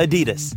Adidas.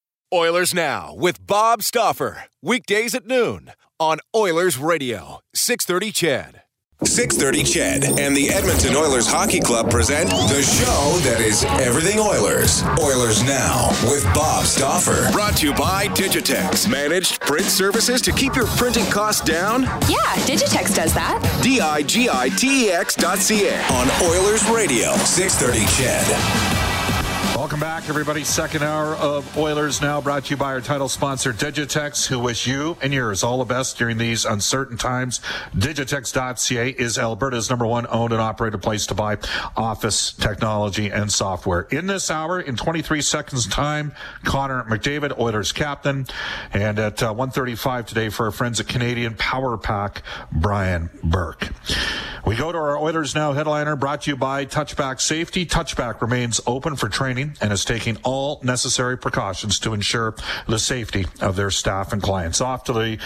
Oilers Now with Bob Stauffer. Weekdays at noon on Oilers Radio, 630 CHED. 630 CHED and the Edmonton Oilers Hockey Club present the show that is everything Oilers. Oilers Now with Bob Stauffer. Brought to you by Digitex. Managed print services to keep your printing costs down? Yeah, Digitex does that. D I G I T E X dot C A. On Oilers Radio, 630 CHED. Back, everybody. Second hour of Oilers Now, brought to you by our title sponsor, Digitex, who wish you and yours all the best during these uncertain times. Digitex.ca is Alberta's number one owned and operated place to buy office technology and software. In this hour, in 23 seconds time, Connor McDavid, Oilers captain, and at uh, 1:35 today for our friends at Canadian Power Pack, Brian Burke. We go to our Oilers Now headliner, brought to you by Touchback Safety. Touchback remains open for training and is taking all necessary precautions to ensure the safety of their staff and clients. Off to the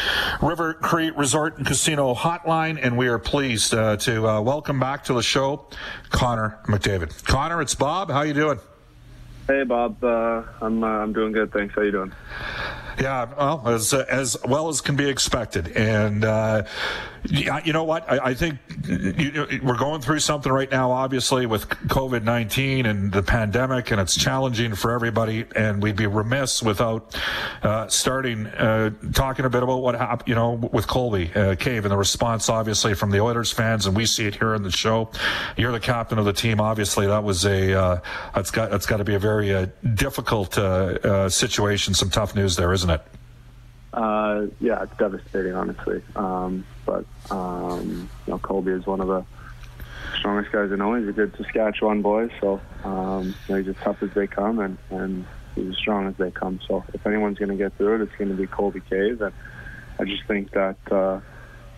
River Cree Resort and Casino hotline, and we are pleased uh, to uh, welcome back to the show Connor McDavid. Connor, it's Bob. How you doing? Hey, Bob. Uh, I'm uh, I'm doing good. Thanks. How you doing? Yeah, well, as as well as can be expected, and uh, you know what? I, I think you, we're going through something right now, obviously with COVID nineteen and the pandemic, and it's challenging for everybody. And we'd be remiss without uh, starting uh, talking a bit about what happened, you know, with Colby uh, Cave and the response, obviously from the Oilers fans, and we see it here in the show. You're the captain of the team. Obviously, that was a uh, that's got that's got to be a very uh, difficult situation. Some tough news there, isn't it? Uh, yeah, it's devastating, honestly. Um, but um, you know, Colby is one of the strongest guys I know. He's a good Saskatchewan boy, so um, you know, he's as tough as they come, and and he's as strong as they come. So if anyone's going to get through it, it's going to be Colby Cave, and I just think that uh,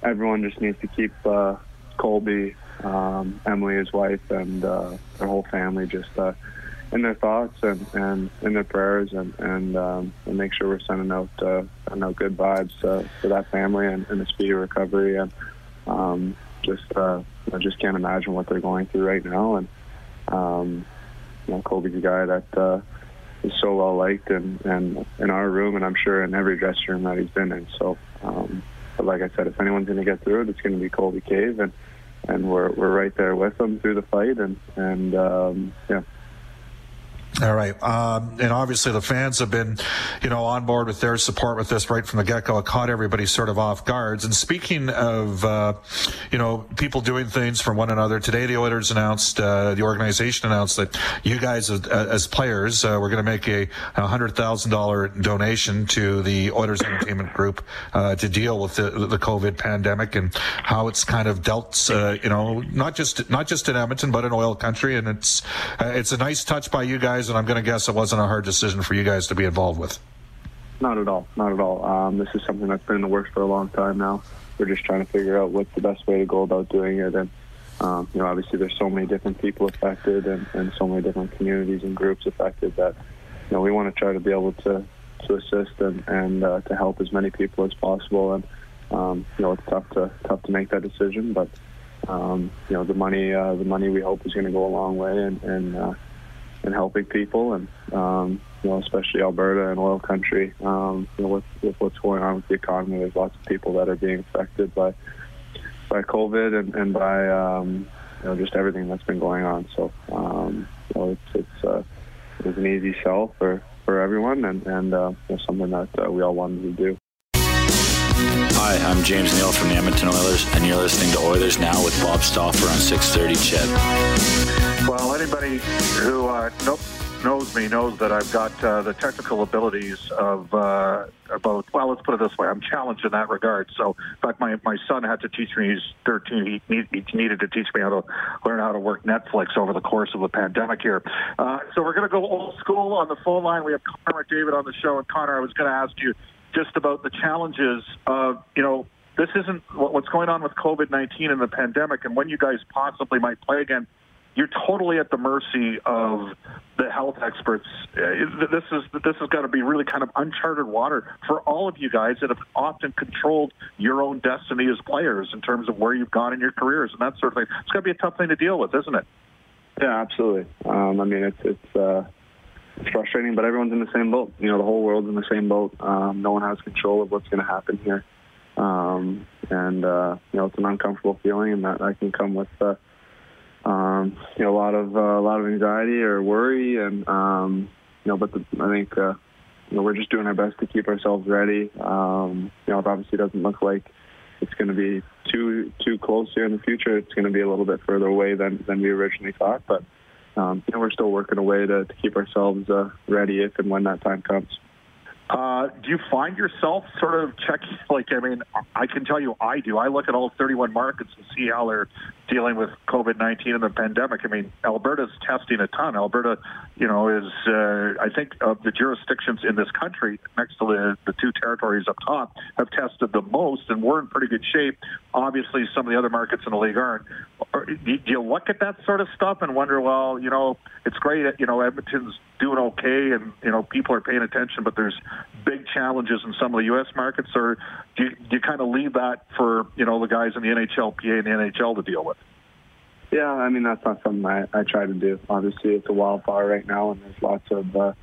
everyone just needs to keep uh, Colby, um, Emily, his wife, and uh, their whole family just. Uh, in their thoughts and, and in their prayers and and, um, and make sure we're sending out uh, sending out good vibes uh, for that family and, and a speedy recovery. And um, just uh, I just can't imagine what they're going through right now. And um, you know Colby's a guy that uh, is so well liked and and in our room and I'm sure in every dressing room that he's been in. So um, but like I said if anyone's going to get through it it's going to be Colby Cave and and we're we're right there with them through the fight and and um, yeah all right. Um, and obviously the fans have been, you know, on board with their support with this right from the get-go. It caught everybody sort of off guards. And speaking of, uh, you know, people doing things for one another, today the Oilers announced, uh, the organization announced that you guys as, as players, uh, were going to make a $100,000 donation to the Oilers Entertainment Group, uh, to deal with the, the COVID pandemic and how it's kind of dealt, uh, you know, not just, not just in Edmonton, but in oil country. And it's, uh, it's a nice touch by you guys and I'm going to guess it wasn't a hard decision for you guys to be involved with. Not at all. Not at all. Um, this is something that's been in the works for a long time now. We're just trying to figure out what's the best way to go about doing it. And, um, you know, obviously there's so many different people affected and, and so many different communities and groups affected that, you know, we want to try to be able to, to assist and, and uh, to help as many people as possible. And, um, you know, it's tough to, tough to make that decision, but, um, you know, the money, uh, the money we hope is going to go a long way and, and uh, and helping people, and um, you know, especially Alberta and oil country. Um, you know, with, with what's going on with the economy, there's lots of people that are being affected by by COVID and, and by um, you know just everything that's been going on. So um, know, it's it's uh, an easy sell for for everyone, and and uh, you know, something that uh, we all wanted to do. Hi, I'm James Neal from the Edmonton Oilers, and you're listening to Oilers Now with Bob Stauffer on 630 CHED. Well, anybody who uh, nope, knows me knows that I've got uh, the technical abilities of uh, about. Well, let's put it this way: I'm challenged in that regard. So, in fact, my my son had to teach me. He's 13. He, need, he needed to teach me how to learn how to work Netflix over the course of the pandemic here. Uh, so, we're going to go old school on the phone line. We have Connor McDavid on the show, and Connor, I was going to ask you just about the challenges of you know this isn't what's going on with COVID 19 and the pandemic, and when you guys possibly might play again you're totally at the mercy of the health experts. Uh, this is this has got to be really kind of uncharted water for all of you guys that have often controlled your own destiny as players in terms of where you've gone in your careers and that sort of thing. It's got to be a tough thing to deal with, isn't it? Yeah, absolutely. Um, I mean, it's it's uh, it's frustrating, but everyone's in the same boat. You know, the whole world's in the same boat. Um, no one has control of what's going to happen here, um, and uh, you know, it's an uncomfortable feeling, and that, that can come with. Uh, um, you know, a lot of uh, a lot of anxiety or worry, and um, you know, but the, I think uh, you know we're just doing our best to keep ourselves ready. Um, you know, it obviously doesn't look like it's going to be too too close here in the future. It's going to be a little bit further away than than we originally thought, but um, you know, we're still working a way to, to keep ourselves uh, ready if and when that time comes. Uh, do you find yourself sort of checking? Like, I mean, I can tell you, I do. I look at all 31 markets and see how they're dealing with COVID-19 and the pandemic. I mean, Alberta's testing a ton. Alberta, you know, is uh, I think of the jurisdictions in this country next to the, the two territories up top have tested the most, and we're in pretty good shape. Obviously, some of the other markets in the league aren't. Do you look at that sort of stuff and wonder, well, you know, it's great. You know, Edmonton's doing okay, and you know, people are paying attention, but there's big challenges in some of the U.S. markets, or do you, do you kind of leave that for you know the guys in the NHLPA and the NHL to deal with? Yeah, I mean that's not something I, I try to do. Obviously, it's a wildfire right now, and there's lots of uh,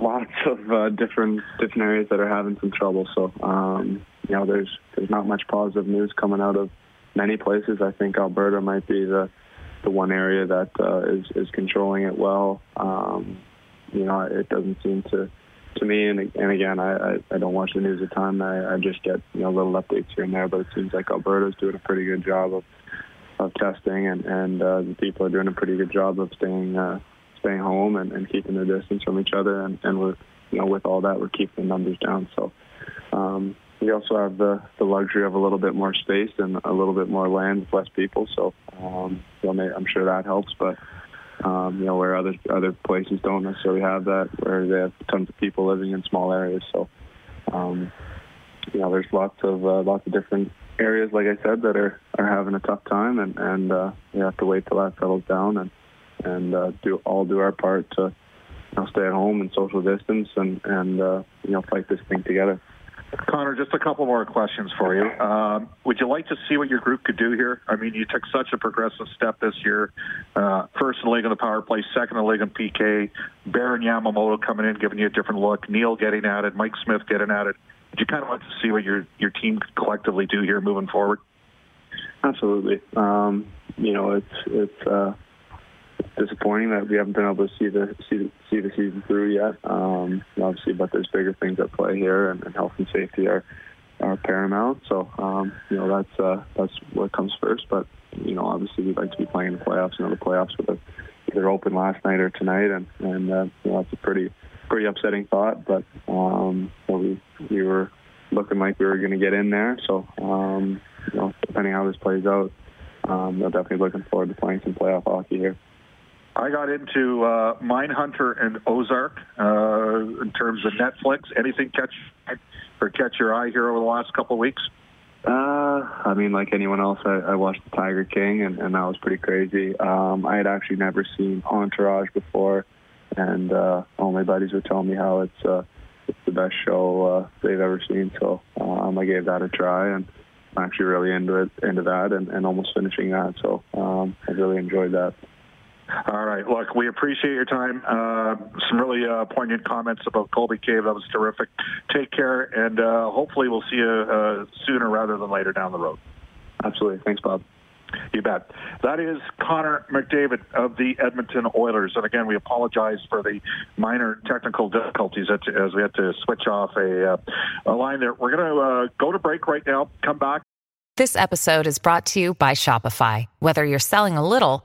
lots of uh, different different areas that are having some trouble. So um, you know, there's there's not much positive news coming out of many places. I think Alberta might be the the one area that uh, is is controlling it well. Um, you know, it doesn't seem to to me, and, and again, I, I, I don't watch the news a ton. I, I just get you know little updates here and there, but it seems like Alberta's doing a pretty good job of of testing, and and uh, the people are doing a pretty good job of staying uh, staying home and, and keeping their distance from each other, and and we're you know with all that we're keeping the numbers down. So um, we also have the the luxury of a little bit more space and a little bit more land with less people. So um, I'm sure that helps, but um, you know, where other other places don't necessarily have that, where they have tons of people living in small areas. So, um, you know, there's lots of uh, lots of different areas, like I said, that are are having a tough time, and and uh, we have to wait till that settles down and and uh, do all do our part to you know, stay at home and social distance and and uh, you know fight this thing together. Connor, just a couple more questions for you. Um, would you like to see what your group could do here? I mean, you took such a progressive step this year. Uh, first in the league the power play, second in the league in PK. Baron Yamamoto coming in, giving you a different look. Neal getting at it. Mike Smith getting at it. Would you kind of like to see what your your team could collectively do here moving forward? Absolutely. Um, you know, it's it's. Uh disappointing that we haven't been able to see the see the, see the season through yet. Um, obviously, but there's bigger things at play here, and, and health and safety are are paramount. So um, you know that's uh, that's what comes first. But you know, obviously, we'd like to be playing in the playoffs. You know, the playoffs were either open last night or tonight, and and uh, you know that's a pretty pretty upsetting thought. But um, you we we were looking like we were going to get in there. So um, you know, depending how this plays out. Um, I'm definitely looking forward to playing some playoff hockey here. I got into uh, Mindhunter and Ozark uh, in terms of Netflix. Anything catch or catch your eye here over the last couple of weeks? Uh, I mean, like anyone else, I, I watched The Tiger King, and, and that was pretty crazy. Um, I had actually never seen Entourage before, and uh, all my buddies were telling me how it's uh, it's the best show uh, they've ever seen. So um, I gave that a try, and I'm actually really into it, into that, and, and almost finishing that. So um, I really enjoyed that. All right. Look, we appreciate your time. Uh, some really uh, poignant comments about Colby Cave. That was terrific. Take care, and uh, hopefully we'll see you uh, sooner rather than later down the road. Absolutely. Thanks, Bob. You bet. That is Connor McDavid of the Edmonton Oilers. And again, we apologize for the minor technical difficulties as we had to switch off a, uh, a line there. We're going to uh, go to break right now, come back. This episode is brought to you by Shopify. Whether you're selling a little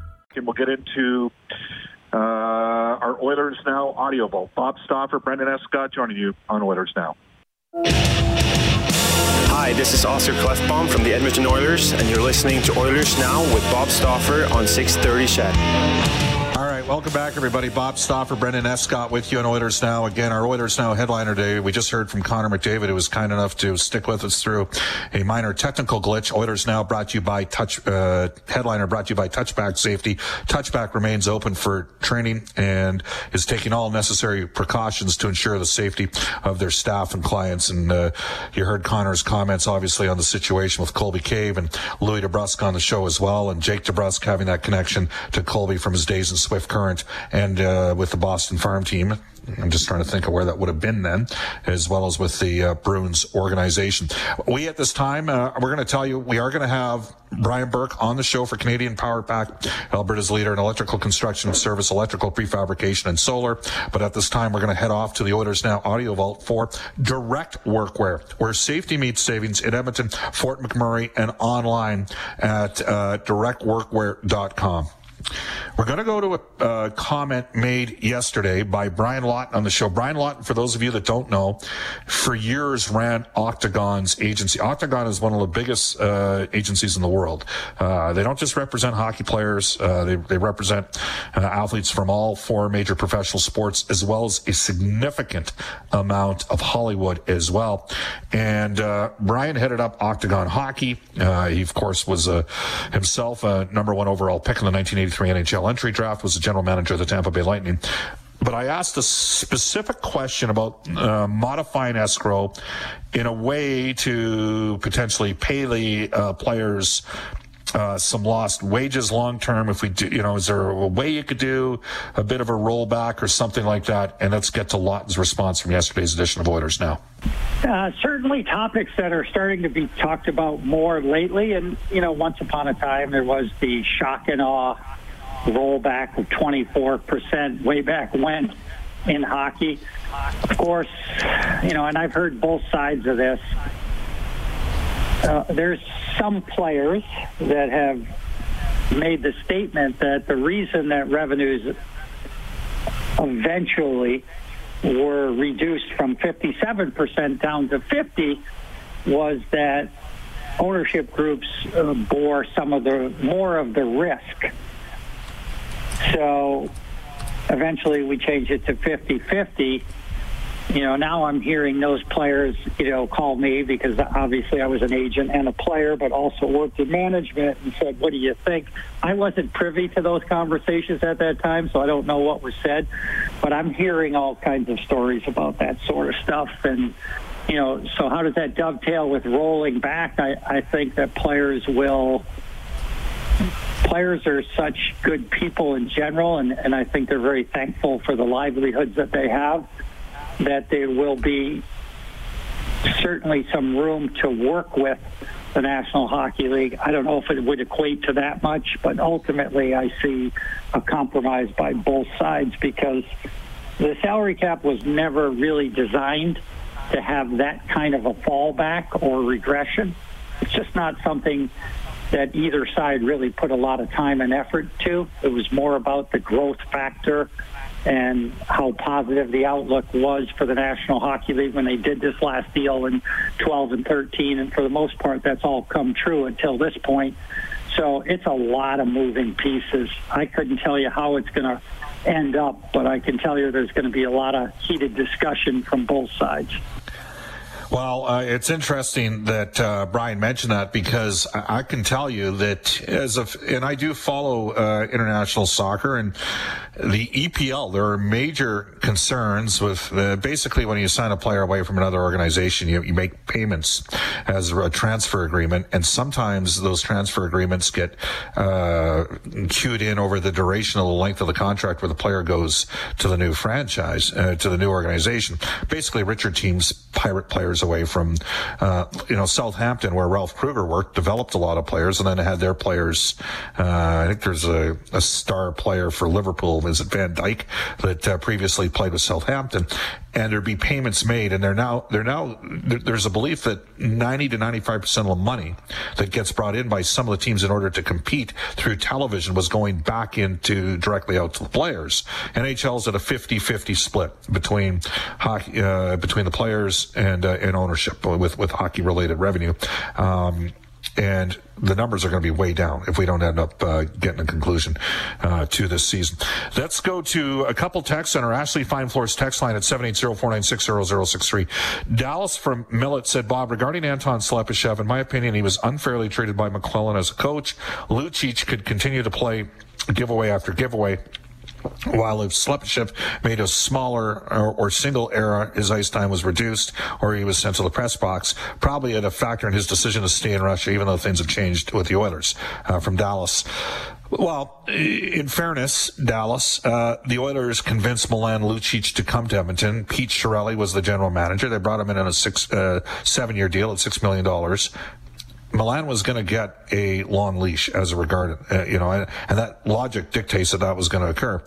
and we'll get into uh, our Oilers Now audio vault. Bob Stauffer, Brendan Escott joining you on Oilers Now. Hi, this is Oscar Klefbom from the Edmonton Oilers, and you're listening to Oilers Now with Bob Stauffer on 630 CHED. All right, welcome back, everybody. Bob Stauffer, Brendan Escott with you on Oilers Now. Again, our Oilers Now headliner today. We just heard from Connor McDavid, who was kind enough to stick with us through a minor technical glitch. Oilers Now brought to you by Touch, uh, headliner brought to you by Touchback Safety. Touchback remains open for training and is taking all necessary precautions to ensure the safety of their staff and clients. And uh, you heard Connor's comments, obviously, on the situation with Colby Cave and Louis DeBrusk on the show as well, and Jake DeBrusk having that connection to Colby from his days in Swift Current and uh, with the Boston Farm team. I'm just trying to think of where that would have been then, as well as with the uh, Bruins organization. We at this time, uh, we're going to tell you we are going to have Brian Burke on the show for Canadian Power Pack, Alberta's leader in electrical construction service, electrical prefabrication, and solar. But at this time, we're going to head off to the Oilers Now Audio Vault for direct workwear, where safety meets savings in Edmonton, Fort McMurray, and online at uh, directworkwear.com. We're going to go to a uh, comment made yesterday by Brian Lawton on the show. Brian Lawton, for those of you that don't know, for years ran Octagon's agency. Octagon is one of the biggest uh, agencies in the world. Uh, they don't just represent hockey players, uh, they, they, represent uh, athletes from all four major professional sports, as well as a significant amount of Hollywood as well. And Brian headed up Octagon Hockey. he, of course, was himself a number one overall pick in the 1983 NHL NHL entry draft, was the general manager of the Tampa Bay Lightning. But I asked a specific question about uh, modifying escrow in a way to potentially pay the uh, players uh, some lost wages long term. If we do, you know, is there a way you could do a bit of a rollback or something like that? And let's get to Lawton's response from yesterday's edition of Oilers Now. Uh, certainly topics that are starting to be talked about more lately. And, you know, once upon a time, there was the shock and awe rollback of 24% way back when in hockey. Of course, you know, and I've heard both sides of this. Uh, there's some players that have made the statement that the reason that revenues eventually were reduced from 57% down to 50 was that ownership groups uh, bore some of the more of the risk so eventually we changed it to 50 50. You know, now I'm hearing those players, you know, call me because obviously I was an agent and a player, but also worked in management and said, What do you think? I wasn't privy to those conversations at that time, so I don't know what was said, but I'm hearing all kinds of stories about that sort of stuff. And, you know, so how does that dovetail with rolling back? I, I think that players will players are such good people in general, and, and I think they're very thankful for the livelihoods that they have, that there will be certainly some room to work with the National Hockey League. I don't know if it would equate to that much, but ultimately I see a compromise by both sides because the salary cap was never really designed to have that kind of a fallback or regression. It's just not something that either side really put a lot of time and effort to. It was more about the growth factor and how positive the outlook was for the National Hockey League when they did this last deal in 12 and 13. And for the most part, that's all come true until this point. So it's a lot of moving pieces. I couldn't tell you how it's going to end up, but I can tell you there's going to be a lot of heated discussion from both sides. Well, uh, it's interesting that uh, Brian mentioned that because I, I, can tell you that as of, and I do follow uh, international soccer and the EPL, there are major concerns with uh, basically when you sign a player away from another organization, you, you make payments as a transfer agreement, and sometimes those transfer agreements get uh, queued in over the duration of the length of the contract where the player goes to the new franchise, uh, to the new organization. Basically, richer teams pirate players away from, uh, you know, Southampton, where Ralph Krueger worked, developed a lot of players, and then had their players. Uh, I think there's a, a, star player for Liverpool, is it Van Dijk, that uh, previously played with Southampton, and there'd be payments made, and they're now they're now there's a belief that 90 to 95 percent of the money that gets brought in by some of the teams in order to compete through television was going back into directly out to the players. NHL's at a 50-50 split between hockey uh, between the players and uh, ownership with with hockey related revenue. Um, and the numbers are going to be way down if we don't end up uh, getting a conclusion uh, to this season. Let's go to a couple texts on our Ashley Fine Floors text line at 780-496-0063. Dallas from Millet said, Bob, regarding Anton Slepyshev, in my opinion, he was unfairly treated by McLellan as a coach. Lucic could continue to play giveaway after giveaway while if Slepyshev made a smaller or, or, single error, his ice time was reduced or he was sent to the press box, probably had a factor in his decision to stay in Russia, even though things have changed with the Oilers uh, from Dallas. Well, in fairness, Dallas, uh, the Oilers convinced Milan Lucic to come to Edmonton. Pete Chiarelli was the general manager. They brought him in on a six, uh, seven year deal at $6 million. Milan was going to get a long leash as a regard, uh, you know, and, and, that logic dictates that that was going to occur.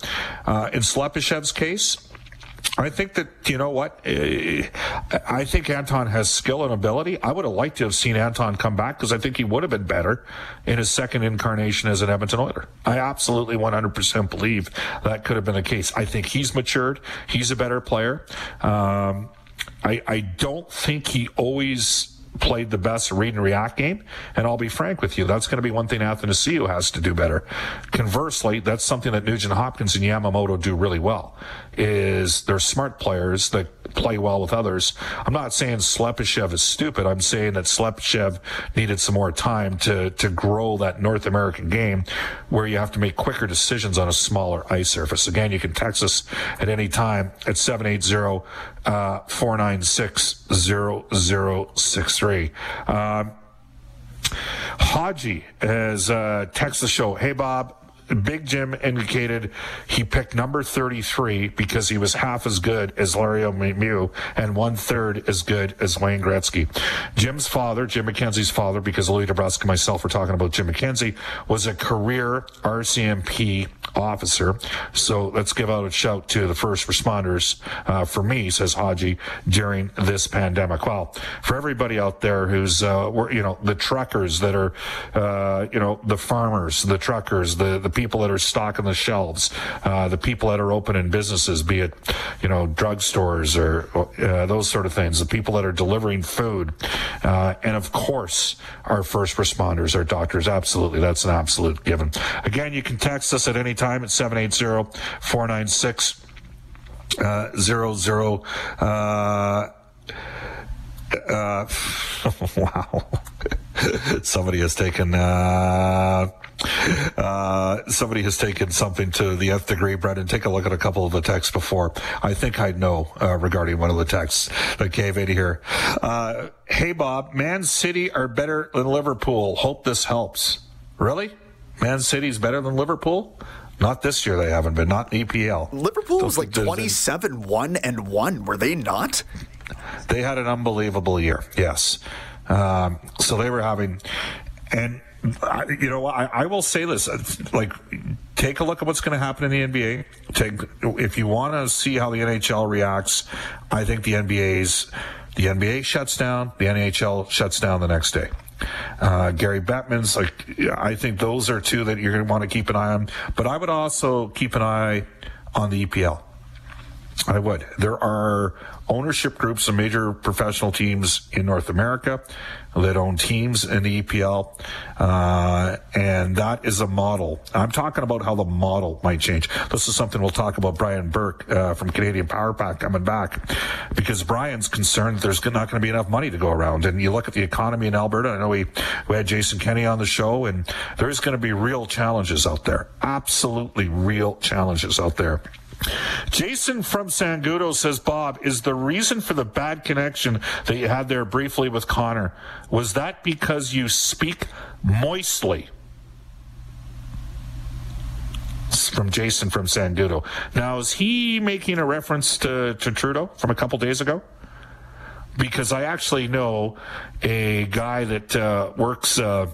Uh, in Slepyshev's case, I think that, you know what? Uh, I think Anton has skill and ability. I would have liked to have seen Anton come back because I think he would have been better in his second incarnation as an Edmonton Oiler. I absolutely 100% believe that could have been the case. I think he's matured. He's a better player. Um, I, I don't think he always played the best read and react game. And I'll be frank with you, that's going to be one thing Athanasiou has to do better. Conversely, that's something that Nugent Hopkins and Yamamoto do really well. Is they're smart players that play well with others. I'm not saying Slepyshev is stupid. I'm saying that Slepyshev needed some more time to to grow that North American game, where you have to make quicker decisions on a smaller ice surface. Again, you can text us at any time at 780 uh, 496 0063. Um, Haji has uh, texted the show. Hey, Bob, Big Jim indicated he picked number 33 because he was half as good as Larry Lemieux and one third as good as Wayne Gretzky. Jim's father, Jim McKenzie's father, because Louis DeBrusk and myself were talking about Jim McKenzie, was a career RCMP officer. So let's give out a shout to the first responders uh, for me, says Haji, during this pandemic. Well, for everybody out there who's, uh, you know, the truckers that are, uh, you know, the farmers, the truckers, the, the people that are stocking the shelves, uh, the people that are opening businesses, be it, you know, drugstores or uh, those sort of things, the people that are delivering food, uh, and of course, our first responders, our doctors. Absolutely, that's an absolute given. Again, you can text us at any time at 780 496 00. Uh, uh, wow. Somebody has taken uh, uh, somebody has taken something to the nth degree, Brendan. Take a look at a couple of the texts before. I think I know uh, regarding one of the texts that came in here. Uh, hey, Bob, Man City are better than Liverpool. Hope this helps. Really? Man City's better than Liverpool? Not this year, they haven't been. Not EPL. Liverpool was like 27 1 and 1, were they not? They had an unbelievable year, yes. Um, so they were having, and I, you know, I, I, will say this: like, take a look at what's going to happen in the NBA. Take if you want to see how the NHL reacts. I think the NBA's the NBA shuts down, the NHL shuts down the next day. Uh, Gary Bettman's like, I think those are two that you're going to want to keep an eye on. But I would also keep an eye on the EPL. I would. There are ownership groups of major professional teams in North America that own teams in the EPL, uh, and that is a model. I'm talking about how the model might change. This is something we'll talk about. Brian Burke uh, from Canadian Power Pack coming back because Brian's concerned that there's not going to be enough money to go around. And you look at the economy in Alberta. I know we we had Jason Kenney on the show, and there's going to be real challenges out there. Absolutely real challenges out there. Jason from Sangudo says, Bob, is the reason for the bad connection that you had there briefly with Connor, was that because you speak moistly? From Jason from Sangudo. Now, is he making a reference to, to Trudeau from a couple days ago? Because I actually know a guy that uh, works uh,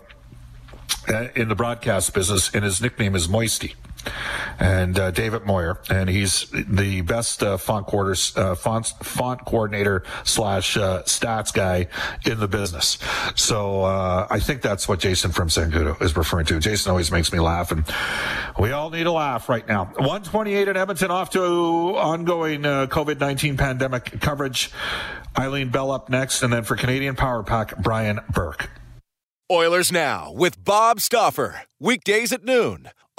in the broadcast business, and his nickname is Moisty and uh, David Moyer, and he's the best uh, font quarters uh, font font coordinator slash uh, stats guy in the business. So uh, I think that's what Jason from Sangudo is referring to. Jason always makes me laugh, and we all need a laugh right now. 128 in Edmonton, off to ongoing uh, COVID 19 pandemic coverage. Eileen Bell up next, and then for Canadian Power Pack, Brian Burke. Oilers Now with Bob Stauffer. Weekdays at noon